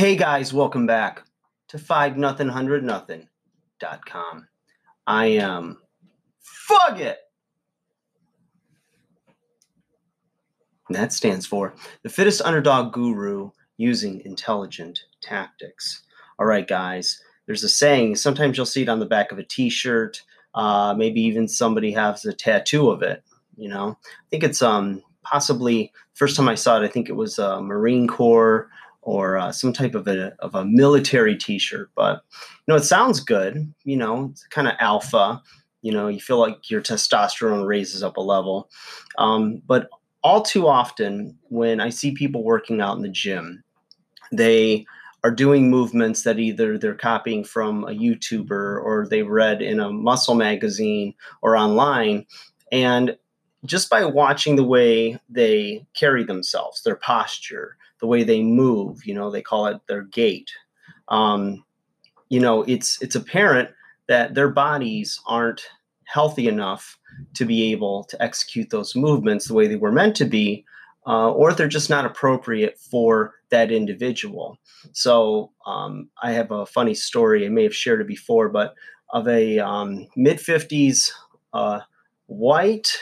Hey guys, welcome back to five nothing hundred nothing dot com. I am fuck it. That stands for the fittest underdog guru using intelligent tactics. All right, guys. There's a saying. Sometimes you'll see it on the back of a T-shirt. Uh, maybe even somebody has a tattoo of it. You know, I think it's um possibly first time I saw it. I think it was uh, Marine Corps or uh, some type of a of a military T-shirt. But you know, it sounds good. You know, it's kind of alpha. You know, you feel like your testosterone raises up a level. Um, but all too often, when I see people working out in the gym, they are doing movements that either they're copying from a YouTuber or they read in a muscle magazine or online. And just by watching the way they carry themselves, their posture, the way they move, you know, they call it their gait. Um, you know, it's it's apparent that their bodies aren't healthy enough to be able to execute those movements the way they were meant to be, uh, or they're just not appropriate for that individual. So um, I have a funny story. I may have shared it before, but of a um, mid 50s uh, white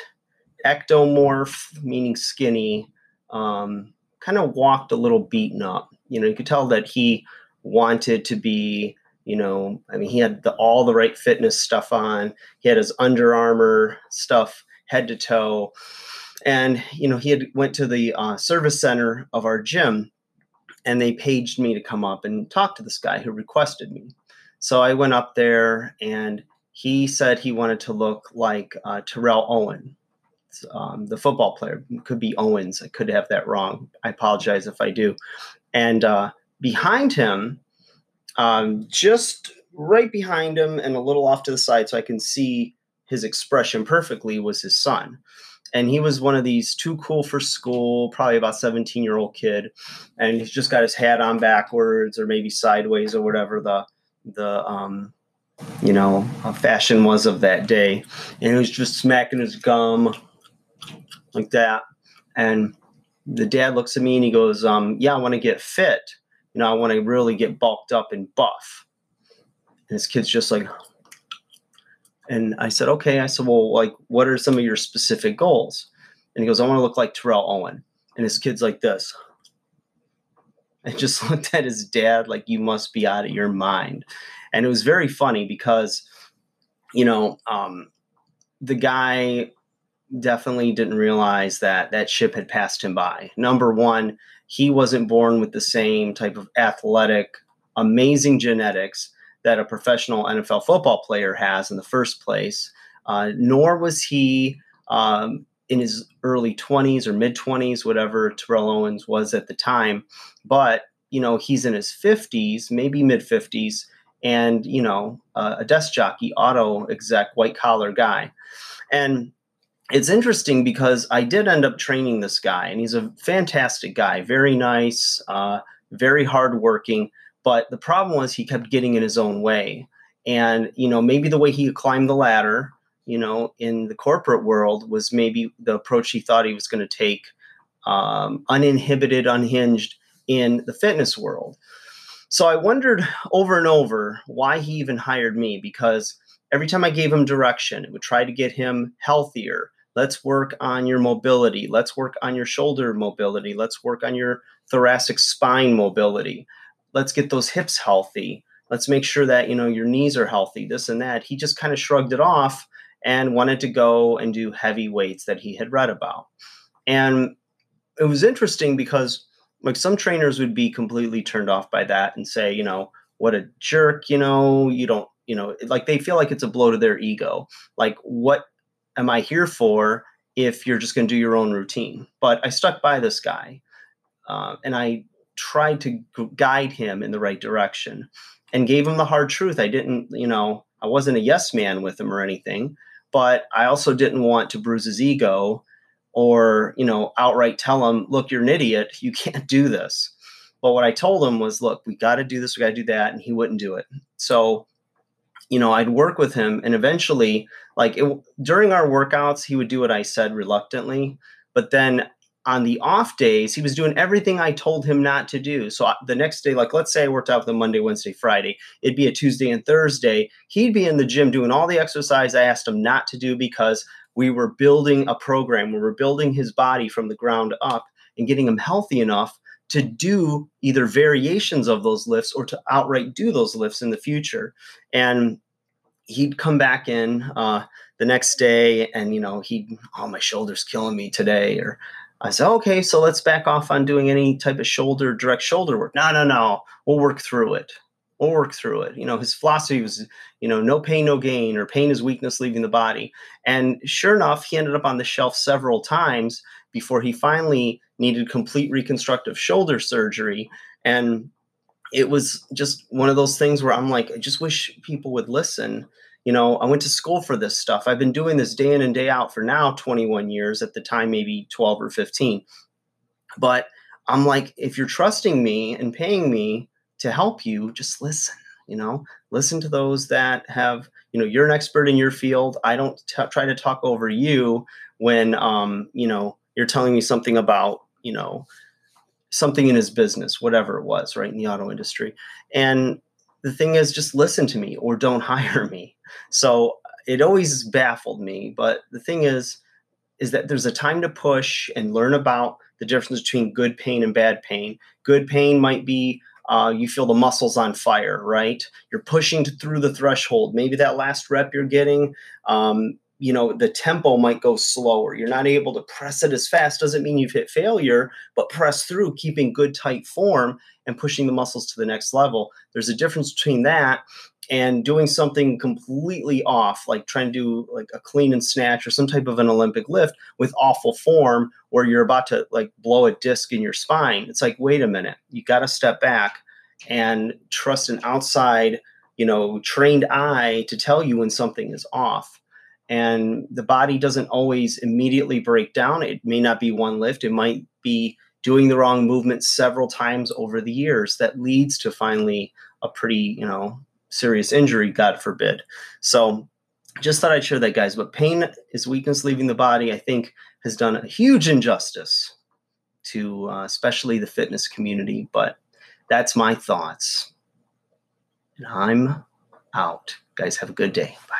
ectomorph, meaning skinny, um, kind of walked a little beaten up. You know, you could tell that he wanted to be, you know, I mean, he had the, all the right fitness stuff on. He had his Under Armour stuff head to toe, and you know, he had went to the uh, service center of our gym, and they paged me to come up and talk to this guy who requested me. So I went up there, and he said he wanted to look like uh, Terrell Owen, um, the football player. Could be Owens. I could have that wrong. I apologize if I do. And uh, behind him, um, just right behind him and a little off to the side, so I can see his expression perfectly, was his son. And he was one of these too cool for school, probably about 17 year old kid. And he's just got his hat on backwards or maybe sideways or whatever the, the, um, you know, fashion was of that day. And he was just smacking his gum, like that. And the dad looks at me and he goes, um, Yeah, I want to get fit. You know, I want to really get bulked up and buff. And his kid's just like, and I said, Okay. I said, Well, like, what are some of your specific goals? And he goes, I want to look like Terrell Owen. And his kid's like this. I just looked at his dad like, You must be out of your mind. And it was very funny because, you know, um, the guy definitely didn't realize that that ship had passed him by. Number one, he wasn't born with the same type of athletic, amazing genetics that a professional NFL football player has in the first place, uh, nor was he um, in his early 20s or mid 20s, whatever Terrell Owens was at the time. But, you know, he's in his 50s, maybe mid 50s, and, you know, uh, a desk jockey, auto exec, white collar guy. And it's interesting because I did end up training this guy, and he's a fantastic guy, very nice, uh, very hardworking. But the problem was he kept getting in his own way, and you know maybe the way he climbed the ladder, you know, in the corporate world was maybe the approach he thought he was going to take, um, uninhibited, unhinged in the fitness world. So I wondered over and over why he even hired me because every time I gave him direction, it would try to get him healthier Let's work on your mobility. Let's work on your shoulder mobility. Let's work on your thoracic spine mobility. Let's get those hips healthy. Let's make sure that, you know, your knees are healthy, this and that. He just kind of shrugged it off and wanted to go and do heavy weights that he had read about. And it was interesting because like some trainers would be completely turned off by that and say, you know, what a jerk, you know, you don't, you know, like they feel like it's a blow to their ego. Like what am I here for if you're just going to do your own routine? But I stuck by this guy uh, and I tried to guide him in the right direction and gave him the hard truth. I didn't, you know, I wasn't a yes man with him or anything, but I also didn't want to bruise his ego or, you know, outright tell him, look, you're an idiot. You can't do this. But what I told him was, look, we got to do this, we got to do that. And he wouldn't do it. So you know, I'd work with him and eventually, like it, during our workouts, he would do what I said reluctantly. But then on the off days, he was doing everything I told him not to do. So the next day, like let's say I worked out with him Monday, Wednesday, Friday, it'd be a Tuesday and Thursday. He'd be in the gym doing all the exercise I asked him not to do because we were building a program. We were building his body from the ground up and getting him healthy enough to do either variations of those lifts or to outright do those lifts in the future. And he'd come back in uh, the next day and, you know, he, oh, my shoulder's killing me today. Or I said, okay, so let's back off on doing any type of shoulder, direct shoulder work. No, no, no, we'll work through it. We'll work through it. You know, his philosophy was, you know, no pain, no gain, or pain is weakness leaving the body. And sure enough, he ended up on the shelf several times before he finally needed complete reconstructive shoulder surgery. And it was just one of those things where I'm like, I just wish people would listen. You know, I went to school for this stuff. I've been doing this day in and day out for now 21 years, at the time, maybe 12 or 15. But I'm like, if you're trusting me and paying me to help you, just listen. You know, listen to those that have, you know, you're an expert in your field. I don't t- try to talk over you when, um, you know, you're telling me something about, you know, something in his business, whatever it was, right, in the auto industry. And the thing is, just listen to me or don't hire me. So it always baffled me. But the thing is, is that there's a time to push and learn about the difference between good pain and bad pain. Good pain might be uh, you feel the muscles on fire, right? You're pushing through the threshold. Maybe that last rep you're getting, um, you know the tempo might go slower. You're not able to press it as fast doesn't mean you've hit failure but press through keeping good tight form and pushing the muscles to the next level. There's a difference between that and doing something completely off like trying to do like a clean and snatch or some type of an olympic lift with awful form where you're about to like blow a disc in your spine. It's like wait a minute you got to step back and trust an outside you know trained eye to tell you when something is off and the body doesn't always immediately break down. It may not be one lift, it might be doing the wrong movement several times over the years that leads to finally a pretty, you know, serious injury, God forbid. So just thought I'd share that, guys. But pain is weakness leaving the body, I think, has done a huge injustice to uh, especially the fitness community. But that's my thoughts. And I'm out. Guys, have a good day. Bye.